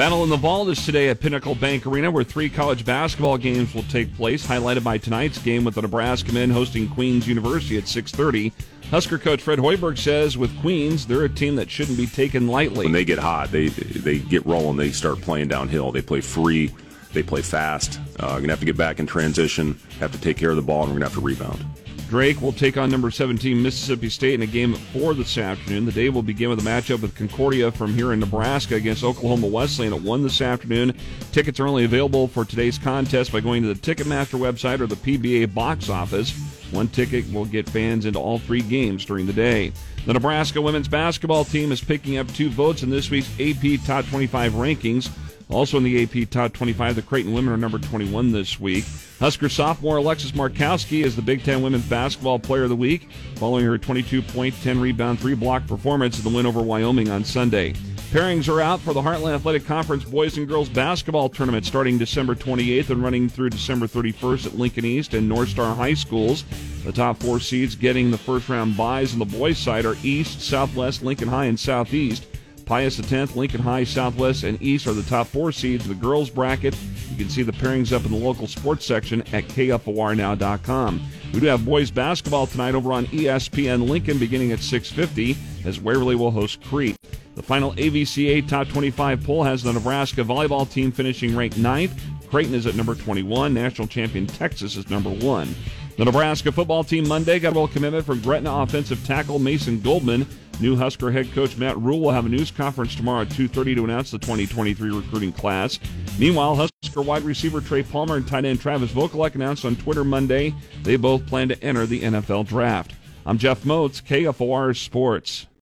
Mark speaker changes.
Speaker 1: Battle in the Vault is today at Pinnacle Bank Arena, where three college basketball games will take place, highlighted by tonight's game with the Nebraska men hosting Queens University at 6:30. Husker coach Fred Hoiberg says with Queens, they're a team that shouldn't be taken lightly.
Speaker 2: When they get hot, they they get rolling. They start playing downhill. They play free. They play fast. Uh, gonna have to get back in transition. Have to take care of the ball, and we're gonna have to rebound.
Speaker 1: Drake will take on number 17 Mississippi State in a game at 4 this afternoon. The day will begin with a matchup with Concordia from here in Nebraska against Oklahoma Wesleyan at 1 this afternoon. Tickets are only available for today's contest by going to the Ticketmaster website or the PBA box office. One ticket will get fans into all three games during the day. The Nebraska women's basketball team is picking up two votes in this week's AP Top 25 rankings. Also in the AP Top 25, the Creighton women are number 21 this week. Husker sophomore Alexis Markowski is the Big Ten Women's Basketball Player of the Week, following her 22 point, 10 rebound, 3 block performance in the win over Wyoming on Sunday. Pairings are out for the Heartland Athletic Conference Boys and Girls Basketball Tournament starting December 28th and running through December 31st at Lincoln East and North Star High Schools. The top four seeds getting the first round byes on the boys' side are East, Southwest, Lincoln High, and Southeast. Pius X, Lincoln High, Southwest, and East are the top four seeds of the girls' bracket. You can see the pairings up in the local sports section at KFORnow.com. We do have boys basketball tonight over on ESPN Lincoln beginning at 6:50 as Waverly will host Crete. The final AVCA Top 25 poll has the Nebraska volleyball team finishing ranked ninth. Creighton is at number 21. National champion Texas is number one. The Nebraska football team Monday got a little commitment from Gretna offensive tackle Mason Goldman. New Husker head coach Matt Rhule will have a news conference tomorrow at 2.30 to announce the 2023 recruiting class. Meanwhile, Husker wide receiver Trey Palmer and tight end Travis Vokolek announced on Twitter Monday they both plan to enter the NFL draft. I'm Jeff Moats, KFOR Sports.